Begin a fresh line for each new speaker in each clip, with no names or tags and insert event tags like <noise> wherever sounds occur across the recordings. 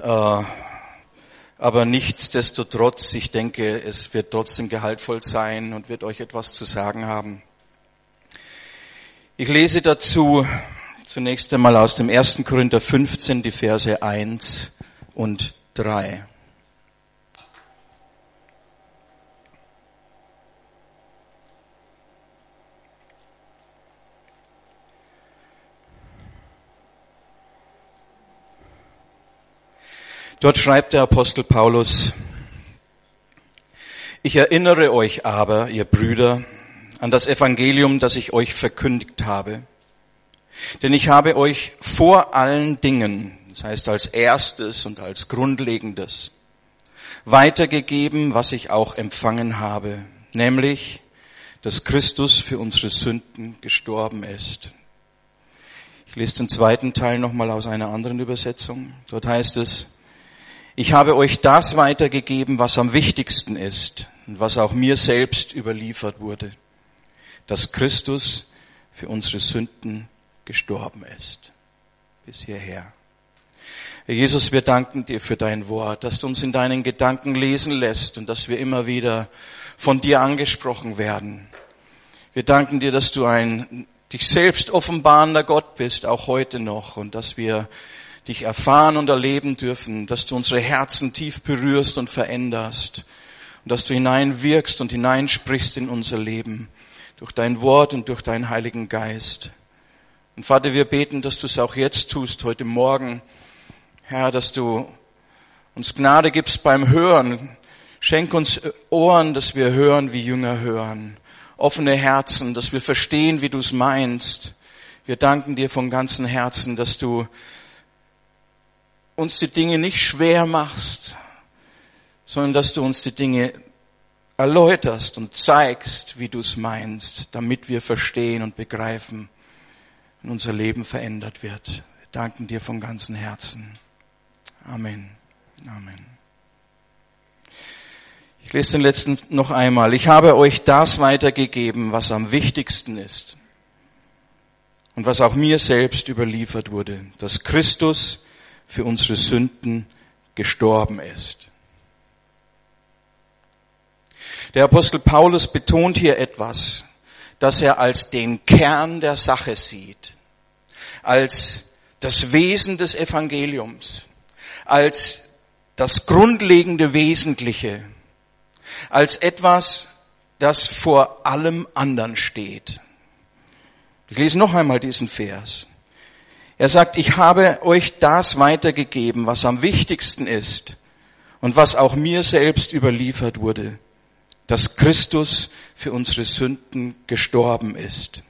Äh, aber nichtsdestotrotz, ich denke, es wird trotzdem gehaltvoll sein und wird euch etwas zu sagen haben. Ich lese dazu zunächst einmal aus dem 1. Korinther 15 die Verse 1 und 3. Dort schreibt der Apostel Paulus, ich erinnere euch aber, ihr Brüder, an das Evangelium, das ich euch verkündigt habe. Denn ich habe euch vor allen Dingen, das heißt als erstes und als grundlegendes, weitergegeben, was ich auch empfangen habe, nämlich, dass Christus für unsere Sünden gestorben ist. Ich lese den zweiten Teil nochmal aus einer anderen Übersetzung. Dort heißt es, ich habe euch das weitergegeben, was am wichtigsten ist und was auch mir selbst überliefert wurde, dass Christus für unsere Sünden gestorben ist. Bis hierher. Herr Jesus, wir danken dir für dein Wort, dass du uns in deinen Gedanken lesen lässt und dass wir immer wieder von dir angesprochen werden. Wir danken dir, dass du ein dich selbst offenbarender Gott bist, auch heute noch, und dass wir dich erfahren und erleben dürfen, dass du unsere Herzen tief berührst und veränderst und dass du hineinwirkst und hineinsprichst in unser Leben durch dein Wort und durch deinen Heiligen Geist. Und Vater, wir beten, dass du es auch jetzt tust, heute Morgen, Herr, dass du uns Gnade gibst beim Hören. Schenk uns Ohren, dass wir hören, wie Jünger hören. Offene Herzen, dass wir verstehen, wie du es meinst. Wir danken dir von ganzem Herzen, dass du uns die Dinge nicht schwer machst, sondern dass du uns die Dinge erläuterst und zeigst, wie du es meinst, damit wir verstehen und begreifen und unser Leben verändert wird. Wir danken dir von ganzem Herzen. Amen. Amen. Ich lese den letzten noch einmal. Ich habe euch das weitergegeben, was am wichtigsten ist und was auch mir selbst überliefert wurde, dass Christus für unsere Sünden gestorben ist. Der Apostel Paulus betont hier etwas, das er als den Kern der Sache sieht, als das Wesen des Evangeliums, als das grundlegende Wesentliche, als etwas, das vor allem anderen steht. Ich lese noch einmal diesen Vers. Er sagt, ich habe euch das weitergegeben, was am wichtigsten ist und was auch mir selbst überliefert wurde, dass Christus für unsere Sünden gestorben ist.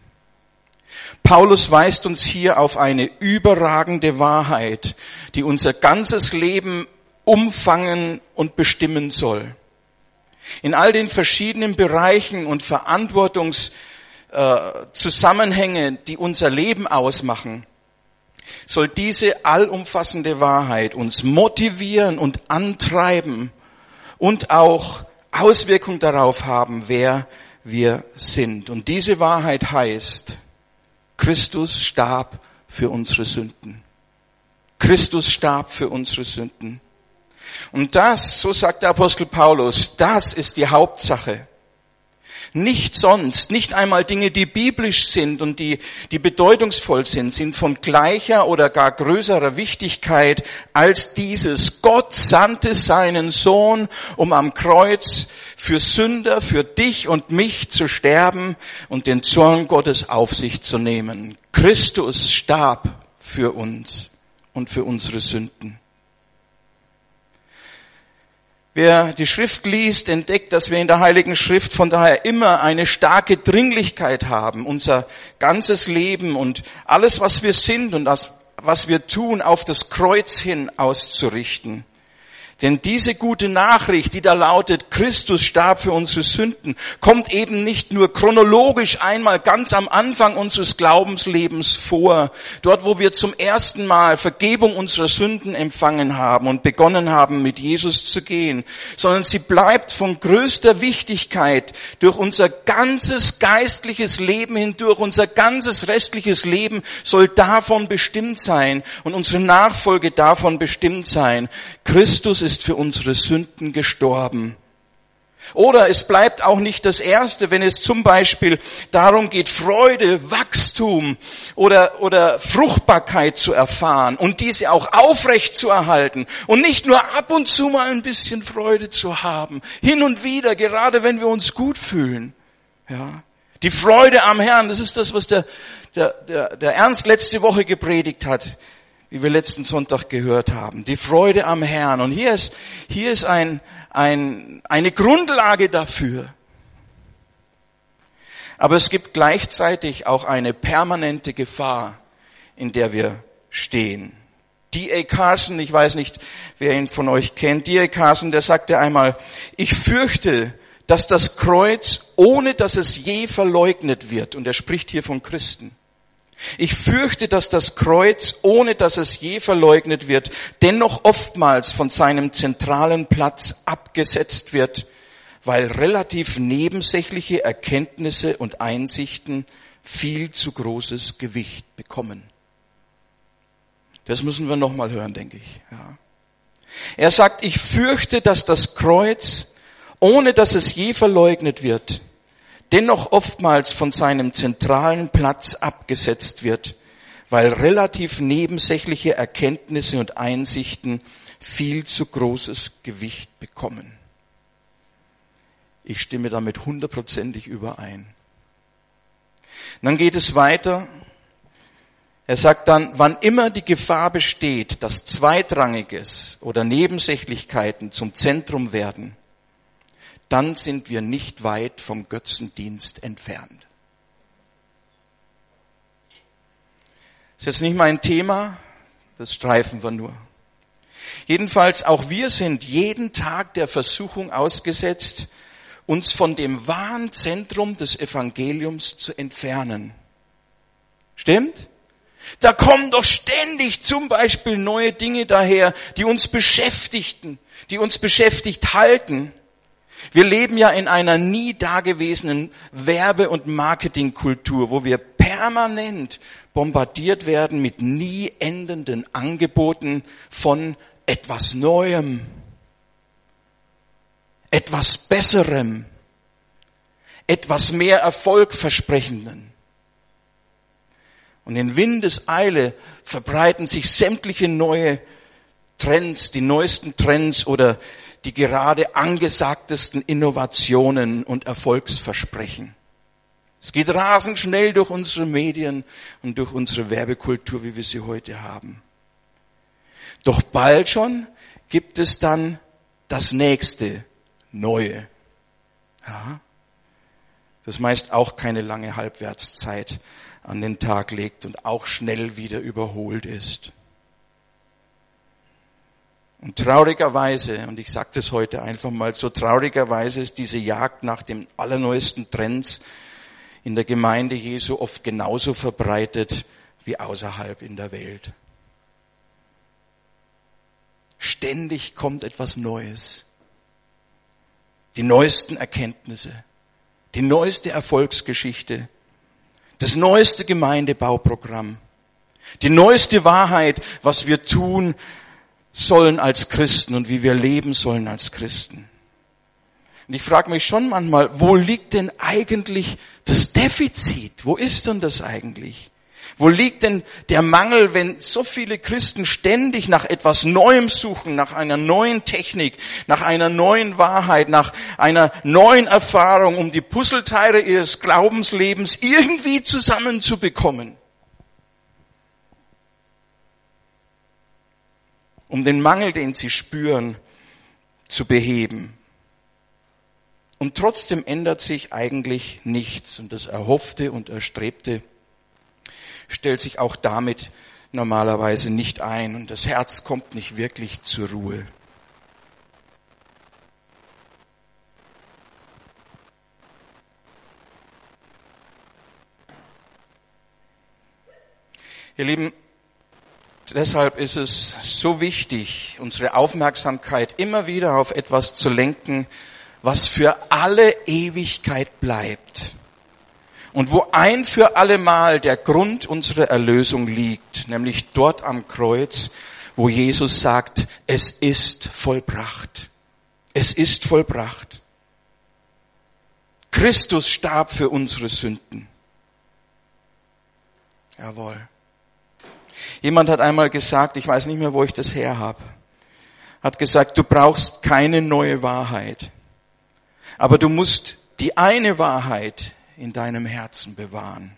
Paulus weist uns hier auf eine überragende Wahrheit, die unser ganzes Leben umfangen und bestimmen soll. In all den verschiedenen Bereichen und Verantwortungszusammenhänge, die unser Leben ausmachen, soll diese allumfassende Wahrheit uns motivieren und antreiben und auch Auswirkung darauf haben, wer wir sind. Und diese Wahrheit heißt, Christus starb für unsere Sünden. Christus starb für unsere Sünden. Und das, so sagt der Apostel Paulus, das ist die Hauptsache. Nicht sonst, nicht einmal Dinge, die biblisch sind und die, die bedeutungsvoll sind, sind von gleicher oder gar größerer Wichtigkeit als dieses. Gott sandte seinen Sohn, um am Kreuz für Sünder, für dich und mich zu sterben und den Zorn Gottes auf sich zu nehmen. Christus starb für uns und für unsere Sünden. Wer die Schrift liest, entdeckt, dass wir in der Heiligen Schrift von daher immer eine starke Dringlichkeit haben, unser ganzes Leben und alles, was wir sind und das, was wir tun, auf das Kreuz hin auszurichten. Denn diese gute Nachricht, die da lautet, Christus starb für unsere Sünden, kommt eben nicht nur chronologisch einmal ganz am Anfang unseres Glaubenslebens vor, dort wo wir zum ersten Mal Vergebung unserer Sünden empfangen haben und begonnen haben, mit Jesus zu gehen, sondern sie bleibt von größter Wichtigkeit durch unser ganzes geistliches Leben hindurch, unser ganzes restliches Leben soll davon bestimmt sein und unsere Nachfolge davon bestimmt sein. Christus ist für unsere Sünden gestorben. Oder es bleibt auch nicht das Erste, wenn es zum Beispiel darum geht, Freude, Wachstum oder, oder Fruchtbarkeit zu erfahren und diese auch aufrecht zu erhalten und nicht nur ab und zu mal ein bisschen Freude zu haben, hin und wieder, gerade wenn wir uns gut fühlen. Ja. Die Freude am Herrn, das ist das, was der, der, der, der Ernst letzte Woche gepredigt hat wie wir letzten Sonntag gehört haben. Die Freude am Herrn. Und hier ist, hier ist ein, ein, eine Grundlage dafür. Aber es gibt gleichzeitig auch eine permanente Gefahr, in der wir stehen. D.A. Carson, ich weiß nicht, wer ihn von euch kennt, D.A. Carson, der sagte einmal, ich fürchte, dass das Kreuz, ohne dass es je verleugnet wird, und er spricht hier von Christen, ich fürchte, dass das Kreuz, ohne dass es je verleugnet wird, dennoch oftmals von seinem zentralen Platz abgesetzt wird, weil relativ nebensächliche Erkenntnisse und Einsichten viel zu großes Gewicht bekommen. Das müssen wir nochmal hören, denke ich. Ja. Er sagt, ich fürchte, dass das Kreuz, ohne dass es je verleugnet wird, dennoch oftmals von seinem zentralen Platz abgesetzt wird, weil relativ nebensächliche Erkenntnisse und Einsichten viel zu großes Gewicht bekommen. Ich stimme damit hundertprozentig überein. dann geht es weiter. Er sagt dann, wann immer die Gefahr besteht, dass Zweitrangiges oder Nebensächlichkeiten zum Zentrum werden, dann sind wir nicht weit vom Götzendienst entfernt. Ist jetzt nicht mein Thema, das streifen wir nur. Jedenfalls auch wir sind jeden Tag der Versuchung ausgesetzt, uns von dem wahren Zentrum des Evangeliums zu entfernen. Stimmt? Da kommen doch ständig zum Beispiel neue Dinge daher, die uns beschäftigten, die uns beschäftigt halten. Wir leben ja in einer nie dagewesenen Werbe- und Marketingkultur, wo wir permanent bombardiert werden mit nie endenden Angeboten von etwas Neuem, etwas Besserem, etwas mehr Erfolgversprechendem. Und in Windeseile verbreiten sich sämtliche neue Trends, die neuesten Trends oder die gerade angesagtesten Innovationen und Erfolgsversprechen. Es geht rasend schnell durch unsere Medien und durch unsere Werbekultur, wie wir sie heute haben. Doch bald schon gibt es dann das nächste Neue. Ja, das meist auch keine lange Halbwertszeit an den Tag legt und auch schnell wieder überholt ist. Und traurigerweise, und ich sage das heute einfach mal so, traurigerweise ist diese Jagd nach den allerneuesten Trends in der Gemeinde Jesu oft genauso verbreitet wie außerhalb in der Welt. Ständig kommt etwas Neues. Die neuesten Erkenntnisse, die neueste Erfolgsgeschichte, das neueste Gemeindebauprogramm, die neueste Wahrheit, was wir tun, sollen als Christen und wie wir leben sollen als Christen. Und ich frage mich schon manchmal, wo liegt denn eigentlich das Defizit? Wo ist denn das eigentlich? Wo liegt denn der Mangel, wenn so viele Christen ständig nach etwas Neuem suchen, nach einer neuen Technik, nach einer neuen Wahrheit, nach einer neuen Erfahrung, um die Puzzleteile ihres Glaubenslebens irgendwie zusammenzubekommen? um den Mangel, den sie spüren, zu beheben. Und trotzdem ändert sich eigentlich nichts. Und das Erhoffte und Erstrebte stellt sich auch damit normalerweise nicht ein. Und das Herz kommt nicht wirklich zur Ruhe. Ihr Lieben, deshalb ist es so wichtig, unsere Aufmerksamkeit immer wieder auf etwas zu lenken, was für alle Ewigkeit bleibt. Und wo ein für allemal der Grund unserer Erlösung liegt, nämlich dort am Kreuz, wo Jesus sagt, es ist vollbracht. Es ist vollbracht. Christus starb für unsere Sünden. Jawohl. Jemand hat einmal gesagt, ich weiß nicht mehr, wo ich das her habe, hat gesagt, du brauchst keine neue Wahrheit, aber du musst die eine Wahrheit in deinem Herzen bewahren.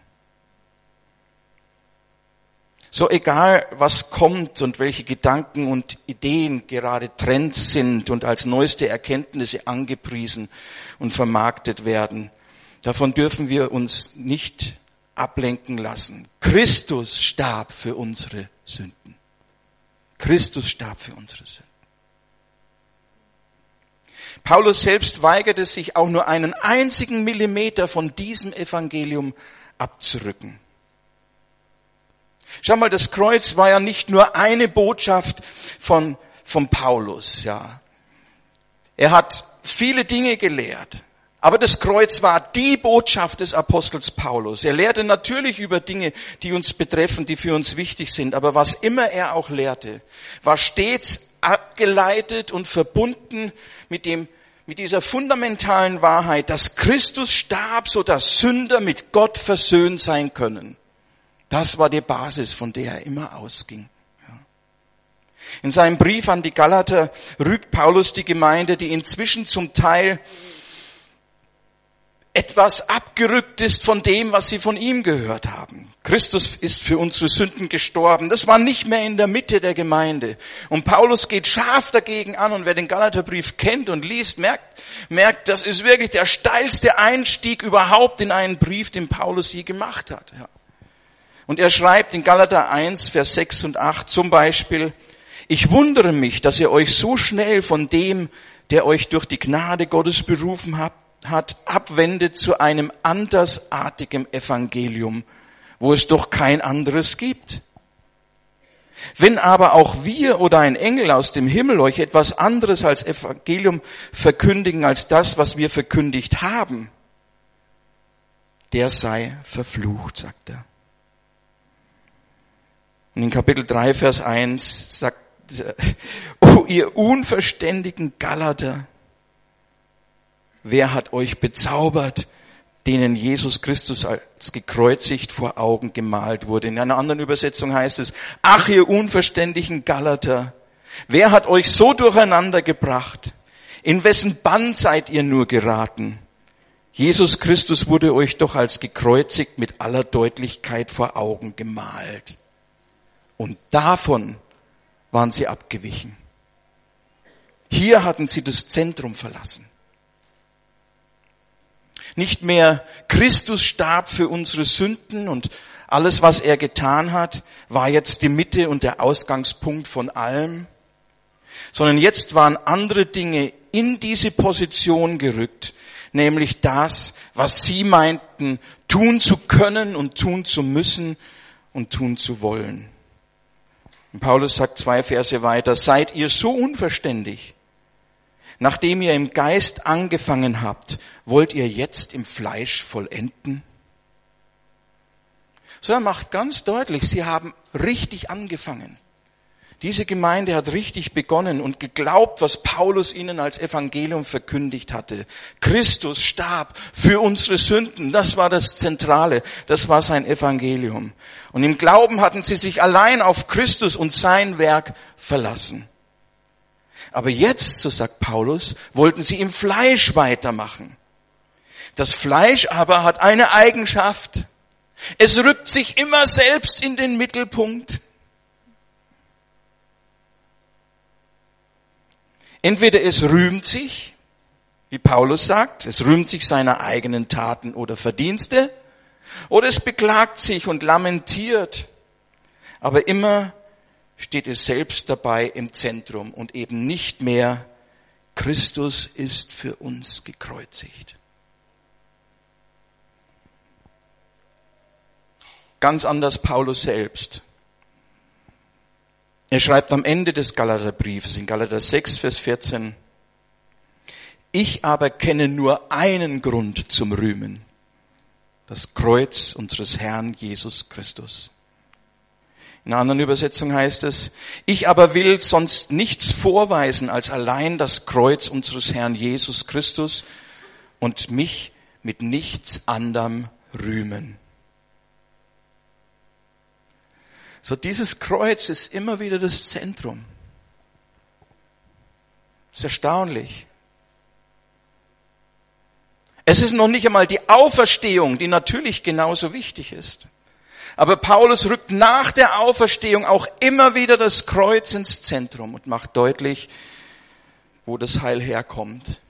So egal, was kommt und welche Gedanken und Ideen gerade Trend sind und als neueste Erkenntnisse angepriesen und vermarktet werden, davon dürfen wir uns nicht ablenken lassen. Christus starb für unsere Sünden. Christus starb für unsere Sünden. Paulus selbst weigerte sich auch nur einen einzigen Millimeter von diesem Evangelium abzurücken. Schau mal, das Kreuz war ja nicht nur eine Botschaft von, von Paulus, ja. Er hat viele Dinge gelehrt. Aber das Kreuz war die Botschaft des Apostels Paulus. Er lehrte natürlich über Dinge, die uns betreffen, die für uns wichtig sind. Aber was immer er auch lehrte, war stets abgeleitet und verbunden mit dem, mit dieser fundamentalen Wahrheit, dass Christus starb, so dass Sünder mit Gott versöhnt sein können. Das war die Basis, von der er immer ausging. In seinem Brief an die Galater rügt Paulus die Gemeinde, die inzwischen zum Teil etwas abgerückt ist von dem, was sie von ihm gehört haben. Christus ist für unsere Sünden gestorben. Das war nicht mehr in der Mitte der Gemeinde. Und Paulus geht scharf dagegen an. Und wer den Galaterbrief kennt und liest, merkt, merkt, das ist wirklich der steilste Einstieg überhaupt in einen Brief, den Paulus je gemacht hat. Und er schreibt in Galater 1, Vers 6 und 8 zum Beispiel, ich wundere mich, dass ihr euch so schnell von dem, der euch durch die Gnade Gottes berufen habt, hat, abwendet zu einem andersartigen Evangelium, wo es doch kein anderes gibt. Wenn aber auch wir oder ein Engel aus dem Himmel euch etwas anderes als Evangelium verkündigen als das, was wir verkündigt haben, der sei verflucht, sagt er. Und in Kapitel 3, Vers 1 sagt, <laughs> oh ihr unverständigen Galater, Wer hat euch bezaubert, denen Jesus Christus als gekreuzigt vor Augen gemalt wurde? In einer anderen Übersetzung heißt es, ach ihr unverständigen Galater, wer hat euch so durcheinander gebracht? In wessen Bann seid ihr nur geraten? Jesus Christus wurde euch doch als gekreuzigt mit aller Deutlichkeit vor Augen gemalt. Und davon waren sie abgewichen. Hier hatten sie das Zentrum verlassen. Nicht mehr Christus starb für unsere Sünden und alles, was er getan hat, war jetzt die Mitte und der Ausgangspunkt von allem, sondern jetzt waren andere Dinge in diese Position gerückt, nämlich das, was sie meinten, tun zu können und tun zu müssen und tun zu wollen. Und Paulus sagt zwei Verse weiter, seid ihr so unverständig, Nachdem ihr im Geist angefangen habt, wollt ihr jetzt im Fleisch vollenden? So er macht ganz deutlich, sie haben richtig angefangen. Diese Gemeinde hat richtig begonnen und geglaubt, was Paulus ihnen als Evangelium verkündigt hatte. Christus starb für unsere Sünden. Das war das Zentrale. Das war sein Evangelium. Und im Glauben hatten sie sich allein auf Christus und sein Werk verlassen. Aber jetzt, so sagt Paulus, wollten sie im Fleisch weitermachen. Das Fleisch aber hat eine Eigenschaft. Es rückt sich immer selbst in den Mittelpunkt. Entweder es rühmt sich, wie Paulus sagt, es rühmt sich seiner eigenen Taten oder Verdienste, oder es beklagt sich und lamentiert, aber immer steht es selbst dabei im Zentrum und eben nicht mehr Christus ist für uns gekreuzigt. Ganz anders Paulus selbst. Er schreibt am Ende des Galaterbriefes in Galater 6, Vers 14, ich aber kenne nur einen Grund zum Rühmen, das Kreuz unseres Herrn Jesus Christus. In einer anderen Übersetzung heißt es, ich aber will sonst nichts vorweisen als allein das Kreuz unseres Herrn Jesus Christus und mich mit nichts anderem rühmen. So dieses Kreuz ist immer wieder das Zentrum. Das ist erstaunlich. Es ist noch nicht einmal die Auferstehung, die natürlich genauso wichtig ist. Aber Paulus rückt nach der Auferstehung auch immer wieder das Kreuz ins Zentrum und macht deutlich, wo das Heil herkommt.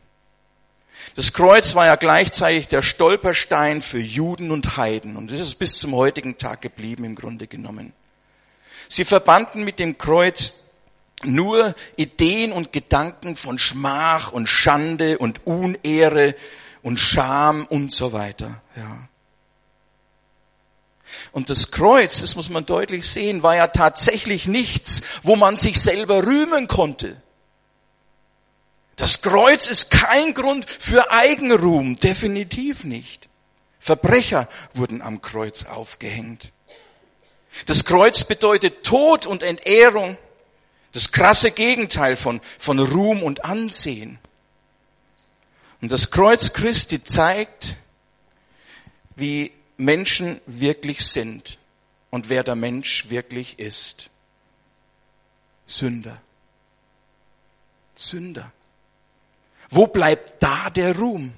Das Kreuz war ja gleichzeitig der Stolperstein für Juden und Heiden und das ist bis zum heutigen Tag geblieben im Grunde genommen. Sie verbanden mit dem Kreuz nur Ideen und Gedanken von Schmach und Schande und Unehre und Scham und so weiter. Ja. Und das Kreuz, das muss man deutlich sehen, war ja tatsächlich nichts, wo man sich selber rühmen konnte. Das Kreuz ist kein Grund für Eigenruhm, definitiv nicht. Verbrecher wurden am Kreuz aufgehängt. Das Kreuz bedeutet Tod und Entehrung, das krasse Gegenteil von, von Ruhm und Ansehen. Und das Kreuz Christi zeigt, wie Menschen wirklich sind und wer der Mensch wirklich ist. Sünder. Sünder. Wo bleibt da der Ruhm?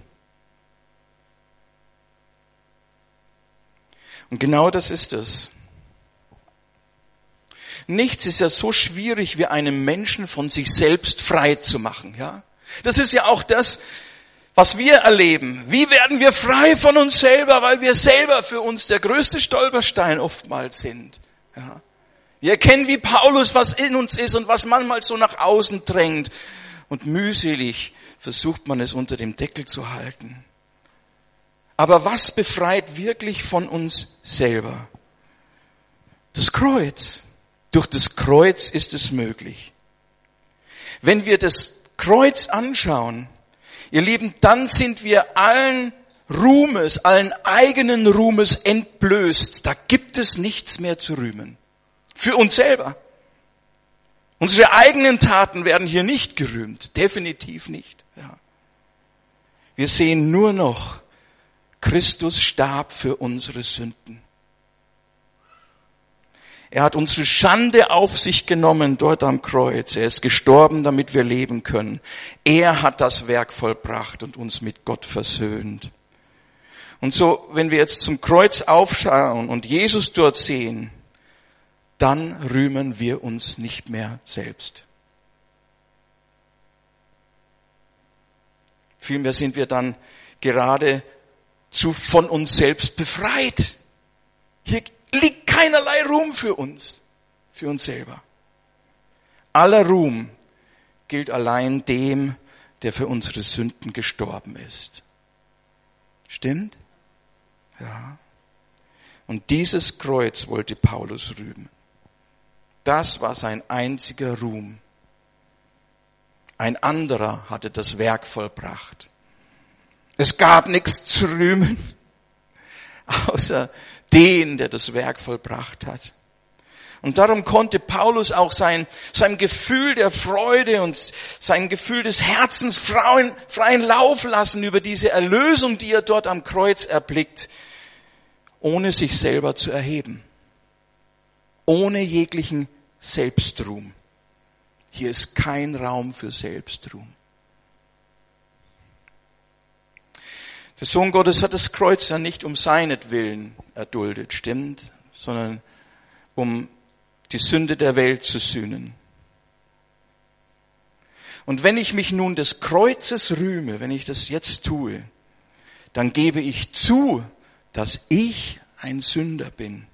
Und genau das ist es. Nichts ist ja so schwierig, wie einem Menschen von sich selbst frei zu machen, ja? Das ist ja auch das, was wir erleben. Wie werden wir frei von uns selber, weil wir selber für uns der größte Stolperstein oftmals sind. Ja. Wir erkennen wie Paulus, was in uns ist und was manchmal so nach außen drängt. Und mühselig versucht man es unter dem Deckel zu halten. Aber was befreit wirklich von uns selber? Das Kreuz. Durch das Kreuz ist es möglich. Wenn wir das Kreuz anschauen, Ihr Lieben, dann sind wir allen Ruhmes, allen eigenen Ruhmes entblößt. Da gibt es nichts mehr zu rühmen. Für uns selber. Unsere eigenen Taten werden hier nicht gerühmt. Definitiv nicht. Ja. Wir sehen nur noch, Christus starb für unsere Sünden. Er hat unsere Schande auf sich genommen dort am Kreuz. Er ist gestorben, damit wir leben können. Er hat das Werk vollbracht und uns mit Gott versöhnt. Und so, wenn wir jetzt zum Kreuz aufschauen und Jesus dort sehen, dann rühmen wir uns nicht mehr selbst. Vielmehr sind wir dann gerade zu von uns selbst befreit. Hier liegt keinerlei Ruhm für uns, für uns selber. Aller Ruhm gilt allein dem, der für unsere Sünden gestorben ist. Stimmt? Ja. Und dieses Kreuz wollte Paulus rühmen. Das war sein einziger Ruhm. Ein anderer hatte das Werk vollbracht. Es gab nichts zu rühmen, <laughs> außer den, der das Werk vollbracht hat. Und darum konnte Paulus auch sein, sein Gefühl der Freude und sein Gefühl des Herzens freien, freien Lauf lassen über diese Erlösung, die er dort am Kreuz erblickt, ohne sich selber zu erheben, ohne jeglichen Selbstruhm. Hier ist kein Raum für Selbstruhm. Der Sohn Gottes hat das Kreuz ja nicht um seinetwillen erduldet, stimmt, sondern um die Sünde der Welt zu sühnen. Und wenn ich mich nun des Kreuzes rühme, wenn ich das jetzt tue, dann gebe ich zu, dass ich ein Sünder bin.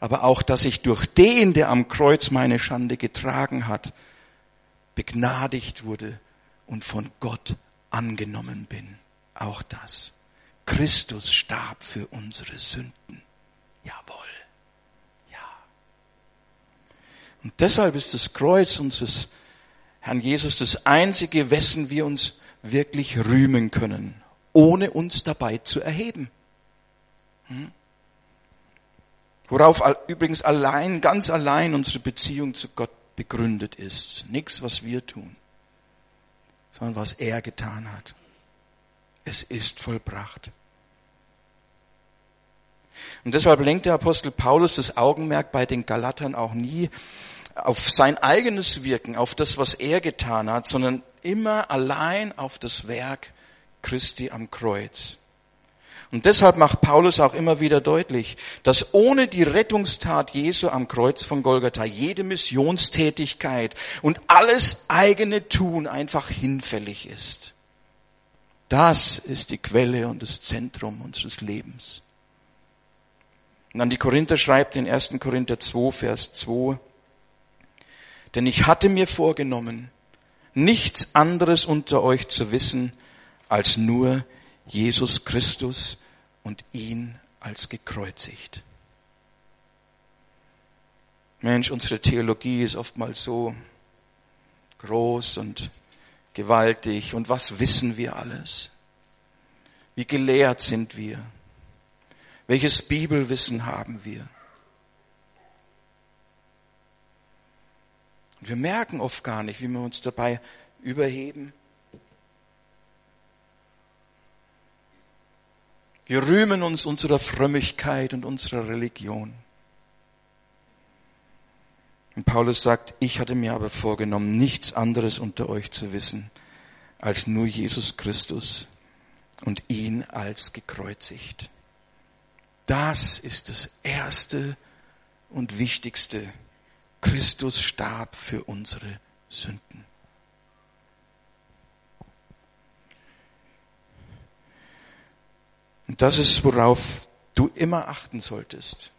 Aber auch, dass ich durch den, der am Kreuz meine Schande getragen hat, begnadigt wurde und von Gott angenommen bin auch das. Christus starb für unsere Sünden. Jawohl. Ja. Und deshalb ist das Kreuz unseres Herrn Jesus das einzige, wessen wir uns wirklich rühmen können, ohne uns dabei zu erheben. Hm? Worauf übrigens allein, ganz allein unsere Beziehung zu Gott begründet ist. Nichts, was wir tun, sondern was er getan hat. Es ist vollbracht. Und deshalb lenkt der Apostel Paulus das Augenmerk bei den Galatern auch nie auf sein eigenes Wirken, auf das, was er getan hat, sondern immer allein auf das Werk Christi am Kreuz. Und deshalb macht Paulus auch immer wieder deutlich, dass ohne die Rettungstat Jesu am Kreuz von Golgatha jede Missionstätigkeit und alles eigene Tun einfach hinfällig ist. Das ist die Quelle und das Zentrum unseres Lebens. Und an die Korinther schreibt in 1. Korinther 2, Vers 2, denn ich hatte mir vorgenommen, nichts anderes unter euch zu wissen, als nur Jesus Christus und ihn als gekreuzigt. Mensch, unsere Theologie ist oftmals so groß und gewaltig. Und was wissen wir alles? Wie gelehrt sind wir? Welches Bibelwissen haben wir? Und wir merken oft gar nicht, wie wir uns dabei überheben Wir rühmen uns unserer Frömmigkeit und unserer Religion. Und Paulus sagt, ich hatte mir aber vorgenommen, nichts anderes unter euch zu wissen, als nur Jesus Christus und ihn als gekreuzigt. Das ist das Erste und Wichtigste. Christus starb für unsere Sünden. Und das ist, worauf du immer achten solltest.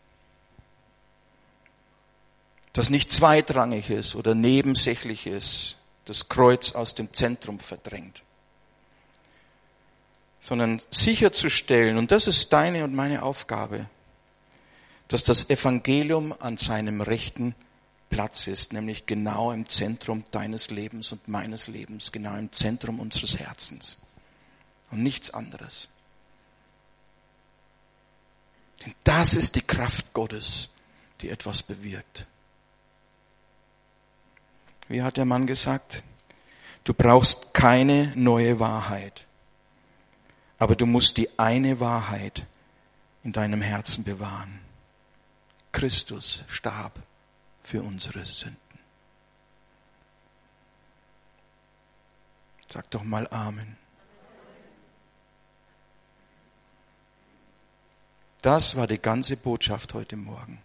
Dass nicht zweitrangig ist oder nebensächlich ist, das Kreuz aus dem Zentrum verdrängt, sondern sicherzustellen, und das ist deine und meine Aufgabe, dass das Evangelium an seinem rechten Platz ist, nämlich genau im Zentrum deines Lebens und meines Lebens, genau im Zentrum unseres Herzens und nichts anderes. Denn das ist die Kraft Gottes, die etwas bewirkt. Wie hat der Mann gesagt? Du brauchst keine neue Wahrheit, aber du musst die eine Wahrheit in deinem Herzen bewahren. Christus starb für unsere Sünden. Sag doch mal Amen. Das war die ganze Botschaft heute Morgen.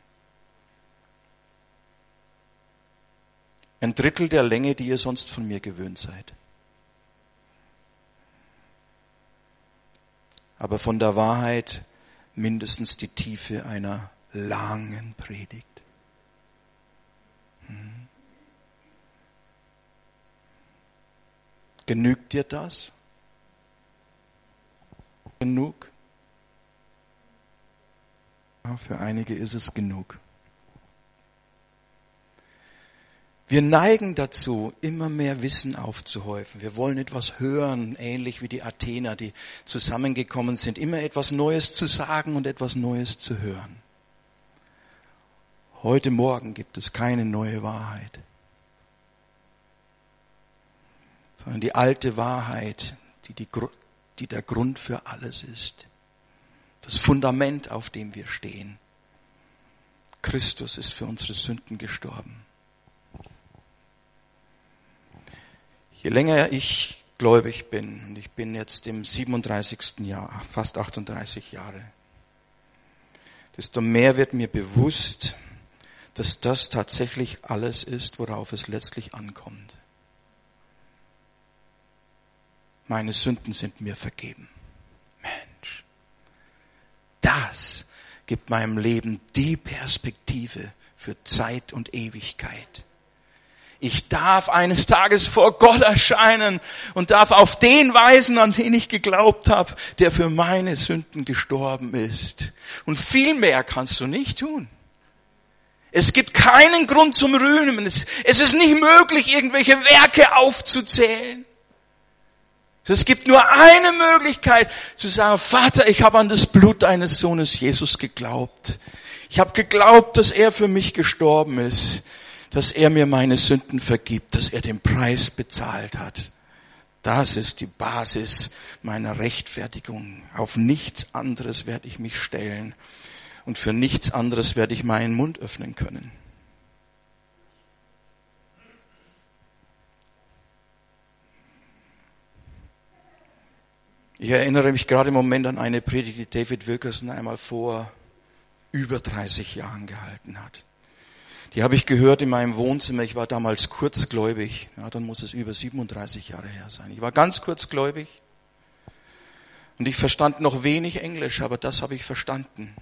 Ein Drittel der Länge, die ihr sonst von mir gewöhnt seid. Aber von der Wahrheit mindestens die Tiefe einer langen Predigt. Hm. Genügt dir das? Genug? Für einige ist es genug. Wir neigen dazu, immer mehr Wissen aufzuhäufen. Wir wollen etwas hören, ähnlich wie die Athener, die zusammengekommen sind, immer etwas Neues zu sagen und etwas Neues zu hören. Heute Morgen gibt es keine neue Wahrheit, sondern die alte Wahrheit, die, die, die der Grund für alles ist das Fundament, auf dem wir stehen. Christus ist für unsere Sünden gestorben. Je länger ich gläubig bin, und ich bin jetzt im 37. Jahr, fast 38 Jahre, desto mehr wird mir bewusst, dass das tatsächlich alles ist, worauf es letztlich ankommt. Meine Sünden sind mir vergeben das gibt meinem Leben die Perspektive für Zeit und Ewigkeit. Ich darf eines Tages vor Gott erscheinen und darf auf den weisen, an den ich geglaubt habe, der für meine Sünden gestorben ist. Und viel mehr kannst du nicht tun. Es gibt keinen Grund zum Rühmen. Es, ist nicht möglich, irgendwelche Werke aufzuzählen. Es gibt nur eine Möglichkeit zu sagen, Vater, ich habe an das Blut deines Sohnes Jesus geglaubt. Ich habe geglaubt, dass er für mich gestorben ist, dass er mir meine Sünden vergibt, dass er den Preis bezahlt hat. Das ist die Basis meiner Rechtfertigung. Auf nichts anderes werde ich mich stellen und für nichts anderes werde ich meinen Mund öffnen können. Ich erinnere mich gerade im Moment an eine Predigt, die David Wilkerson einmal vor über 30 Jahren gehalten hat. Die habe ich gehört in meinem Wohnzimmer. Ich war damals kurzgläubig. Ja, dann muss es über 37 Jahre her sein. Ich war ganz kurzgläubig. Und ich verstand noch wenig Englisch, aber das habe ich verstanden.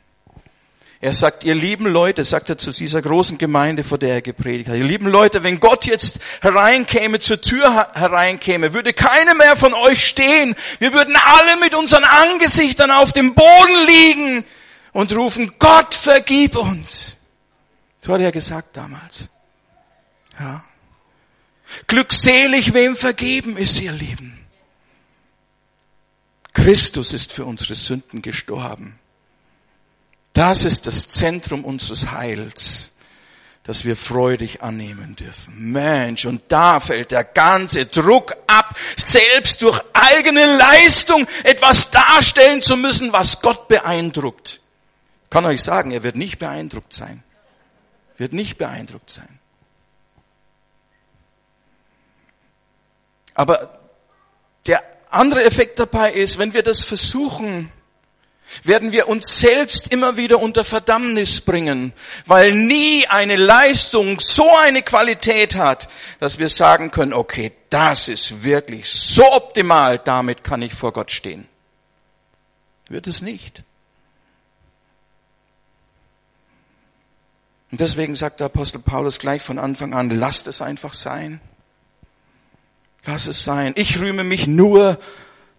Er sagt, ihr lieben Leute, sagt er zu dieser großen Gemeinde, vor der er gepredigt hat, ihr lieben Leute, wenn Gott jetzt hereinkäme, zur Tür hereinkäme, würde keiner mehr von euch stehen. Wir würden alle mit unseren Angesichtern auf dem Boden liegen und rufen, Gott vergib uns. So hat er gesagt damals. Ja. Glückselig, wem vergeben ist ihr Leben. Christus ist für unsere Sünden gestorben. Das ist das Zentrum unseres Heils, das wir freudig annehmen dürfen. Mensch, und da fällt der ganze Druck ab, selbst durch eigene Leistung etwas darstellen zu müssen, was Gott beeindruckt. Ich kann euch sagen, er wird nicht beeindruckt sein wird nicht beeindruckt sein. Aber der andere Effekt dabei ist, wenn wir das versuchen, werden wir uns selbst immer wieder unter Verdammnis bringen, weil nie eine Leistung so eine Qualität hat, dass wir sagen können, okay, das ist wirklich so optimal, damit kann ich vor Gott stehen. Wird es nicht. Und deswegen sagt der Apostel Paulus gleich von Anfang an, lasst es einfach sein. Lass es sein. Ich rühme mich nur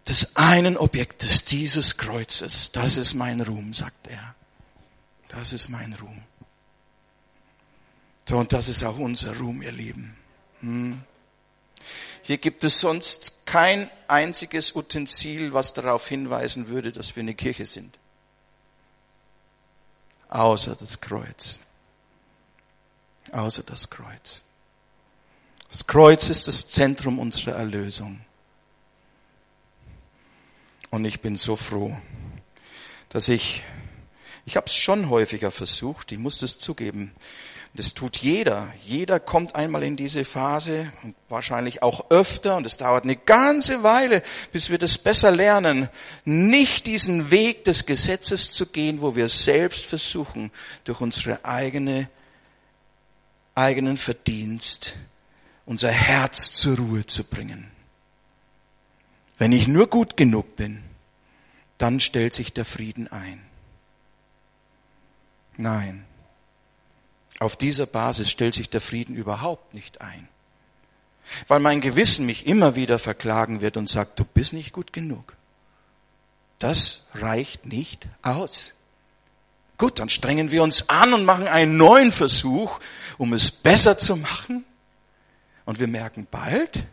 des einen Objektes, dieses Kreuzes. Das ist mein Ruhm, sagt er. Das ist mein Ruhm. So, und das ist auch unser Ruhm, ihr Lieben. Hm. Hier gibt es sonst kein einziges Utensil, was darauf hinweisen würde, dass wir eine Kirche sind. Außer das Kreuz außer das Kreuz. Das Kreuz ist das Zentrum unserer Erlösung. Und ich bin so froh, dass ich, ich habe es schon häufiger versucht, ich muss das zugeben, das tut jeder. Jeder kommt einmal in diese Phase und wahrscheinlich auch öfter und es dauert eine ganze Weile, bis wir das besser lernen, nicht diesen Weg des Gesetzes zu gehen, wo wir selbst versuchen, durch unsere eigene eigenen Verdienst unser Herz zur Ruhe zu bringen. Wenn ich nur gut genug bin, dann stellt sich der Frieden ein. Nein, auf dieser Basis stellt sich der Frieden überhaupt nicht ein. Weil mein Gewissen mich immer wieder verklagen wird und sagt, du bist nicht gut genug. Das reicht nicht aus. Gut, dann strengen wir uns an und machen einen neuen Versuch, um es besser zu machen. Und wir merken bald,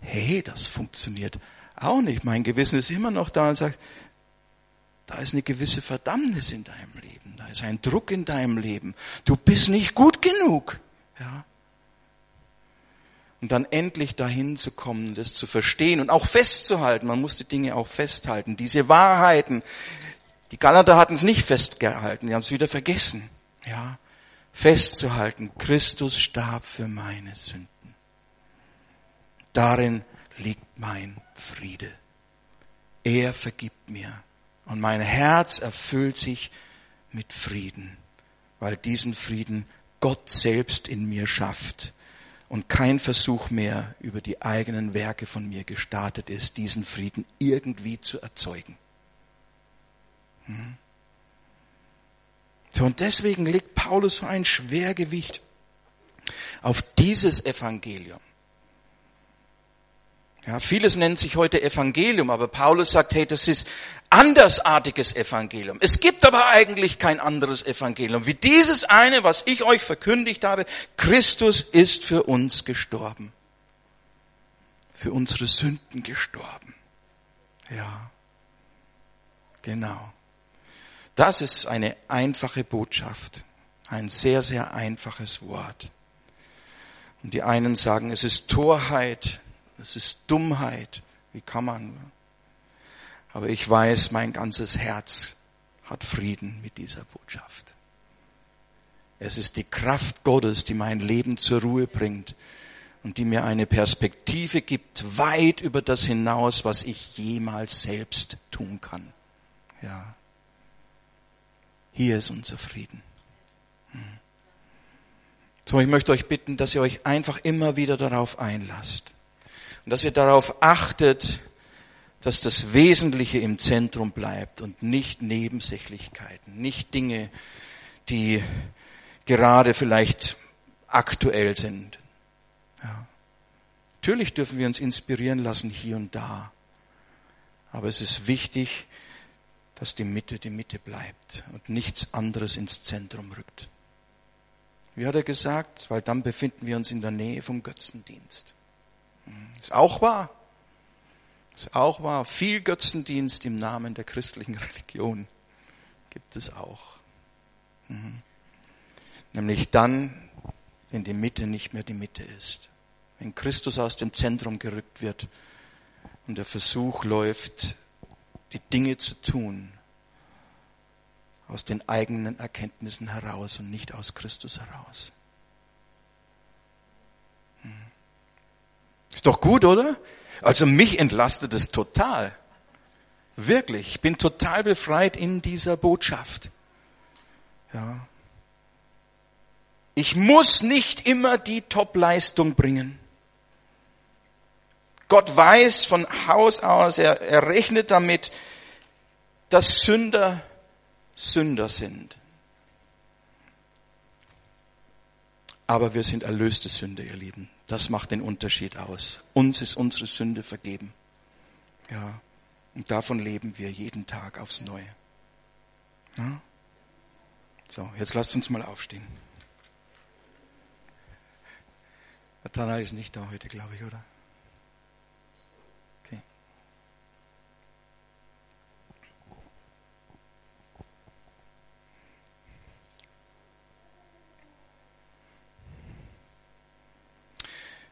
hey, das funktioniert auch nicht. Mein Gewissen ist immer noch da und sagt, da ist eine gewisse Verdammnis in deinem Leben. Da ist ein Druck in deinem Leben. Du bist nicht gut genug. Ja. Und dann endlich dahin zu kommen, das zu verstehen und auch festzuhalten. Man muss die Dinge auch festhalten. Diese Wahrheiten, die Galater hatten es nicht festgehalten, die haben es wieder vergessen. Ja, festzuhalten, Christus starb für meine Sünden. Darin liegt mein Friede. Er vergibt mir und mein Herz erfüllt sich mit Frieden, weil diesen Frieden Gott selbst in mir schafft und kein Versuch mehr über die eigenen Werke von mir gestartet ist, diesen Frieden irgendwie zu erzeugen. So, und deswegen legt Paulus so ein Schwergewicht auf dieses Evangelium. Ja, vieles nennt sich heute Evangelium, aber Paulus sagt, hey, das ist andersartiges Evangelium. Es gibt aber eigentlich kein anderes Evangelium wie dieses eine, was ich euch verkündigt habe. Christus ist für uns gestorben. Für unsere Sünden gestorben. Ja. Genau. Das ist eine einfache Botschaft. Ein sehr, sehr einfaches Wort. Und die einen sagen, es ist Torheit, es ist Dummheit. Wie kann man? Aber ich weiß, mein ganzes Herz hat Frieden mit dieser Botschaft. Es ist die Kraft Gottes, die mein Leben zur Ruhe bringt und die mir eine Perspektive gibt, weit über das hinaus, was ich jemals selbst tun kann. Ja. Hier ist unser Frieden. Hm. So, ich möchte euch bitten, dass ihr euch einfach immer wieder darauf einlasst. Und dass ihr darauf achtet, dass das Wesentliche im Zentrum bleibt und nicht Nebensächlichkeiten, nicht Dinge, die gerade vielleicht aktuell sind. Ja. Natürlich dürfen wir uns inspirieren lassen hier und da. Aber es ist wichtig, dass die Mitte die Mitte bleibt und nichts anderes ins Zentrum rückt. Wie hat er gesagt? Weil dann befinden wir uns in der Nähe vom Götzendienst. Ist auch wahr. Ist auch wahr. Viel Götzendienst im Namen der christlichen Religion gibt es auch. Mhm. Nämlich dann, wenn die Mitte nicht mehr die Mitte ist. Wenn Christus aus dem Zentrum gerückt wird und der Versuch läuft, die Dinge zu tun aus den eigenen Erkenntnissen heraus und nicht aus Christus heraus. Ist doch gut, oder? Also mich entlastet es total. Wirklich. Ich bin total befreit in dieser Botschaft. Ja. Ich muss nicht immer die Top-Leistung bringen. Gott weiß von Haus aus, er, er rechnet damit, dass Sünder Sünder sind. Aber wir sind erlöste Sünder, ihr Lieben. Das macht den Unterschied aus. Uns ist unsere Sünde vergeben. Ja. Und davon leben wir jeden Tag aufs Neue. Ja? So, jetzt lasst uns mal aufstehen. Tana ist nicht da heute, glaube ich, oder?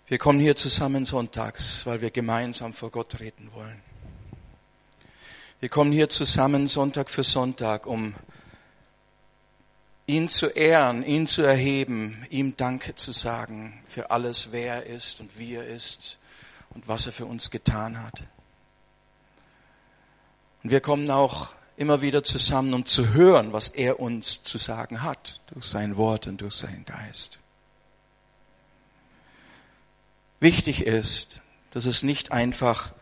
Wir kommen hier zusammen sonntags, weil wir gemeinsam vor Gott reden wollen. Wir kommen hier zusammen Sonntag für Sonntag, um ihn zu ehren, ihn zu erheben, ihm Danke zu sagen für alles, wer er ist und wie er ist und was er für uns getan hat. Und wir kommen auch immer wieder zusammen, um zu hören, was er uns zu sagen hat, durch sein Wort und durch seinen Geist. Wichtig ist, dass es nicht einfach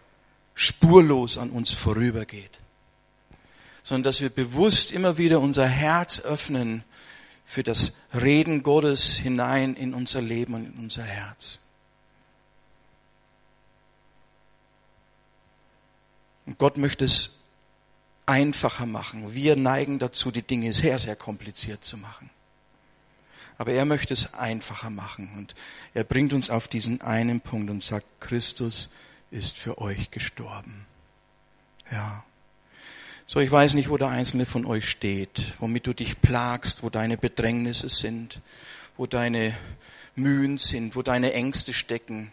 spurlos an uns vorübergeht, sondern dass wir bewusst immer wieder unser Herz öffnen für das Reden Gottes hinein in unser Leben und in unser Herz. Und Gott möchte es einfacher machen. Wir neigen dazu, die Dinge sehr, sehr kompliziert zu machen. Aber er möchte es einfacher machen und er bringt uns auf diesen einen Punkt und sagt, Christus ist für euch gestorben. Ja. So, ich weiß nicht, wo der Einzelne von euch steht, womit du dich plagst, wo deine Bedrängnisse sind, wo deine Mühen sind, wo deine Ängste stecken,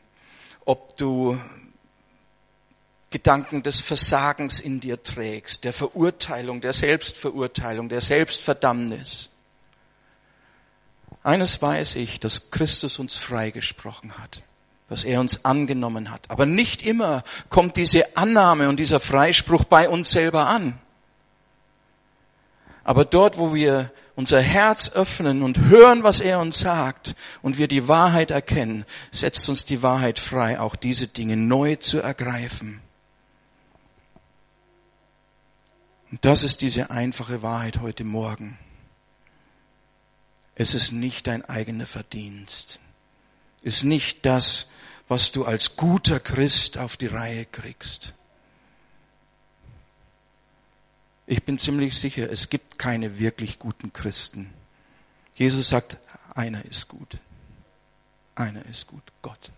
ob du Gedanken des Versagens in dir trägst, der Verurteilung, der Selbstverurteilung, der Selbstverdammnis. Eines weiß ich, dass Christus uns freigesprochen hat, dass er uns angenommen hat. Aber nicht immer kommt diese Annahme und dieser Freispruch bei uns selber an. Aber dort, wo wir unser Herz öffnen und hören, was er uns sagt und wir die Wahrheit erkennen, setzt uns die Wahrheit frei, auch diese Dinge neu zu ergreifen. Und das ist diese einfache Wahrheit heute Morgen. Es ist nicht dein eigener Verdienst. Es ist nicht das, was du als guter Christ auf die Reihe kriegst. Ich bin ziemlich sicher, es gibt keine wirklich guten Christen. Jesus sagt, einer ist gut. Einer ist gut, Gott.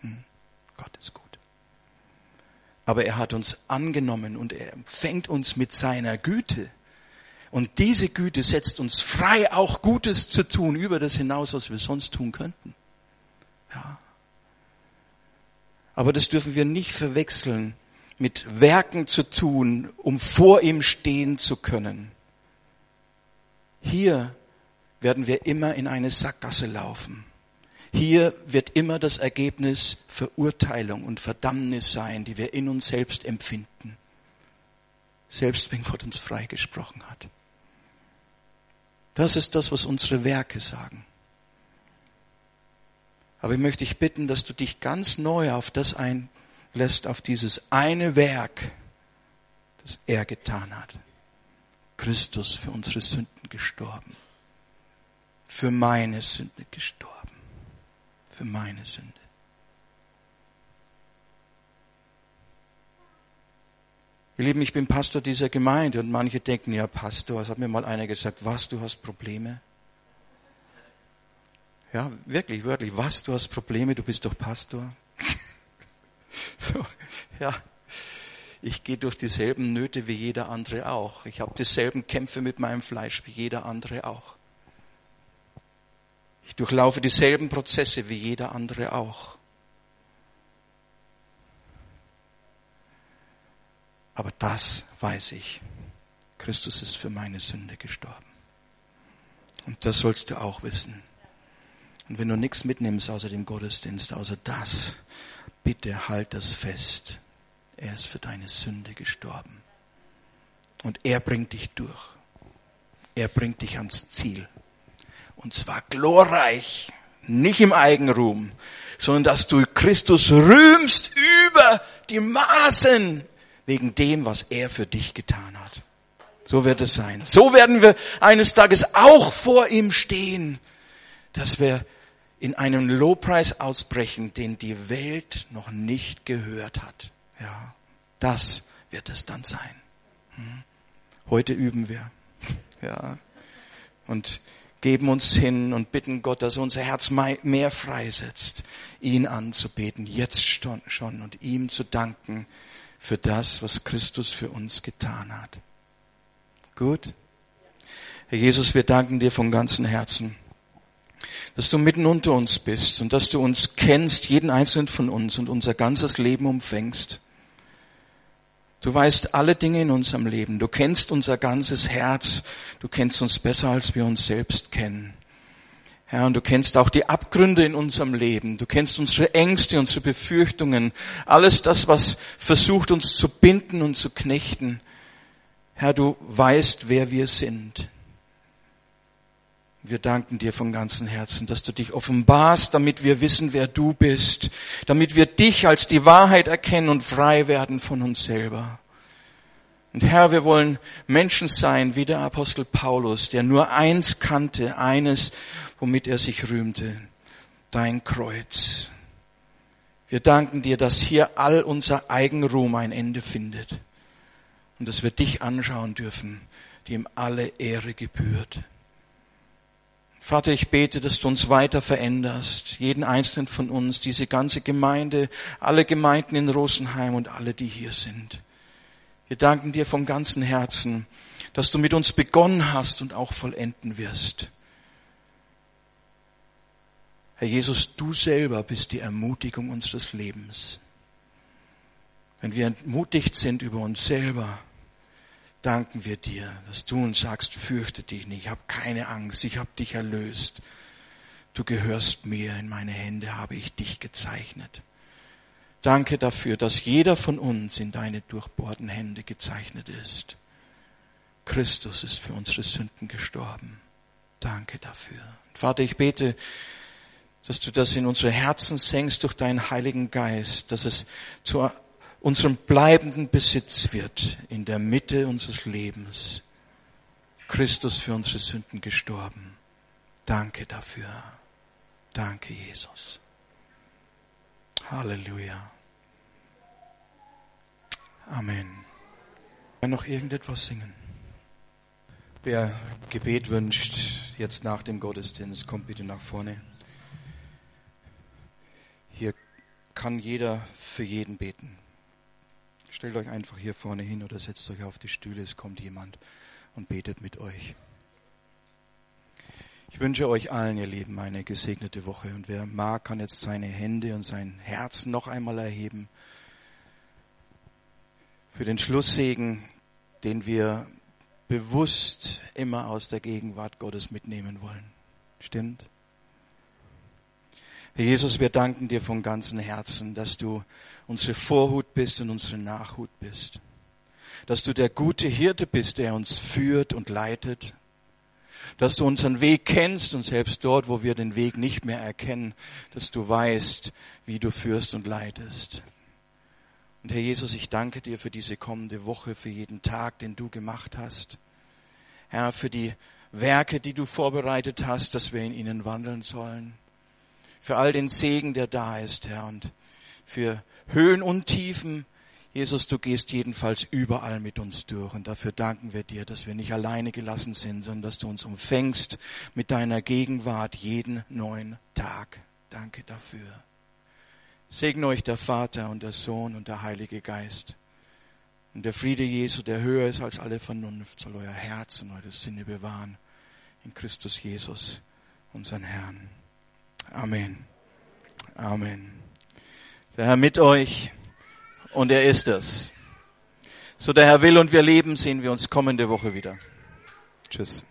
Hm. Gott ist gut. Aber er hat uns angenommen und er empfängt uns mit seiner Güte. Und diese Güte setzt uns frei, auch Gutes zu tun, über das hinaus, was wir sonst tun könnten. Ja. Aber das dürfen wir nicht verwechseln mit Werken zu tun, um vor ihm stehen zu können. Hier werden wir immer in eine Sackgasse laufen. Hier wird immer das Ergebnis Verurteilung und Verdammnis sein, die wir in uns selbst empfinden. Selbst wenn Gott uns freigesprochen hat. Das ist das, was unsere Werke sagen. Aber ich möchte dich bitten, dass du dich ganz neu auf das einlässt, auf dieses eine Werk, das er getan hat. Christus für unsere Sünden gestorben. Für meine Sünde gestorben. Für meine Sünde. Ihr Lieben, ich bin Pastor dieser Gemeinde und manche denken, ja Pastor, es hat mir mal einer gesagt, was, du hast Probleme? Ja, wirklich, wirklich, was, du hast Probleme, du bist doch Pastor. <laughs> so, ja, ich gehe durch dieselben Nöte wie jeder andere auch. Ich habe dieselben Kämpfe mit meinem Fleisch wie jeder andere auch. Ich durchlaufe dieselben Prozesse wie jeder andere auch. Aber das weiß ich. Christus ist für meine Sünde gestorben. Und das sollst du auch wissen. Und wenn du nichts mitnimmst außer dem Gottesdienst, außer das, bitte halt das fest. Er ist für deine Sünde gestorben. Und er bringt dich durch. Er bringt dich ans Ziel. Und zwar glorreich, nicht im Eigenruhm, sondern dass du Christus rühmst über die Maßen wegen dem, was er für dich getan hat. So wird es sein. So werden wir eines Tages auch vor ihm stehen, dass wir in einem Lobpreis ausbrechen, den die Welt noch nicht gehört hat. Ja, das wird es dann sein. Hm? Heute üben wir. <laughs> Ja. Und geben uns hin und bitten Gott, dass er unser Herz mehr freisetzt, ihn anzubeten, jetzt schon und ihm zu danken für das, was Christus für uns getan hat. Gut? Herr Jesus, wir danken dir von ganzem Herzen, dass du mitten unter uns bist und dass du uns kennst, jeden einzelnen von uns und unser ganzes Leben umfängst. Du weißt alle Dinge in unserem Leben. Du kennst unser ganzes Herz. Du kennst uns besser, als wir uns selbst kennen. Herr, und du kennst auch die Abgründe in unserem Leben. Du kennst unsere Ängste, unsere Befürchtungen. Alles das, was versucht, uns zu binden und zu knechten. Herr, du weißt, wer wir sind. Wir danken dir von ganzem Herzen, dass du dich offenbarst, damit wir wissen, wer du bist, damit wir dich als die Wahrheit erkennen und frei werden von uns selber. Und Herr, wir wollen Menschen sein wie der Apostel Paulus, der nur eins kannte, eines, womit er sich rühmte, dein Kreuz. Wir danken dir, dass hier all unser Eigenruhm ein Ende findet und dass wir dich anschauen dürfen, die ihm alle Ehre gebührt. Vater, ich bete, dass du uns weiter veränderst, jeden einzelnen von uns, diese ganze Gemeinde, alle Gemeinden in Rosenheim und alle, die hier sind. Wir danken dir von ganzem Herzen, dass du mit uns begonnen hast und auch vollenden wirst. Herr Jesus, du selber bist die Ermutigung unseres Lebens. Wenn wir entmutigt sind über uns selber, danken wir dir, dass du uns sagst, fürchte dich nicht, ich habe keine Angst, ich habe dich erlöst. Du gehörst mir, in meine Hände habe ich dich gezeichnet. Danke dafür, dass jeder von uns in deine durchbohrten Hände gezeichnet ist. Christus ist für unsere Sünden gestorben. Danke dafür. Vater, ich bete, dass du das in unsere Herzen senkst durch deinen Heiligen Geist, dass es zu unserem bleibenden Besitz wird in der Mitte unseres Lebens. Christus für unsere Sünden gestorben. Danke dafür. Danke, Jesus. Halleluja. Amen. Noch irgendetwas singen? Wer Gebet wünscht, jetzt nach dem Gottesdienst, kommt bitte nach vorne. Hier kann jeder für jeden beten. Stellt euch einfach hier vorne hin oder setzt euch auf die Stühle, es kommt jemand und betet mit euch. Ich wünsche euch allen, ihr Lieben, eine gesegnete Woche. Und wer mag, kann jetzt seine Hände und sein Herz noch einmal erheben für den Schlusssegen, den wir bewusst immer aus der Gegenwart Gottes mitnehmen wollen. Stimmt? Herr Jesus, wir danken dir von ganzem Herzen, dass du unsere Vorhut bist und unsere Nachhut bist. Dass du der gute Hirte bist, der uns führt und leitet. Dass du unseren Weg kennst und selbst dort, wo wir den Weg nicht mehr erkennen, dass du weißt, wie du führst und leitest. Und Herr Jesus, ich danke dir für diese kommende Woche, für jeden Tag, den du gemacht hast. Herr, für die Werke, die du vorbereitet hast, dass wir in ihnen wandeln sollen. Für all den Segen, der da ist, Herr, und für Höhen und Tiefen. Jesus, du gehst jedenfalls überall mit uns durch. Und dafür danken wir dir, dass wir nicht alleine gelassen sind, sondern dass du uns umfängst mit deiner Gegenwart jeden neuen Tag. Danke dafür. Segne euch der Vater und der Sohn und der Heilige Geist. Und der Friede Jesu, der höher ist als alle Vernunft, soll euer Herz und eure Sinne bewahren. In Christus Jesus, unseren Herrn. Amen. Amen. Der Herr mit euch und er ist es. So der Herr will und wir leben, sehen wir uns kommende Woche wieder. Tschüss.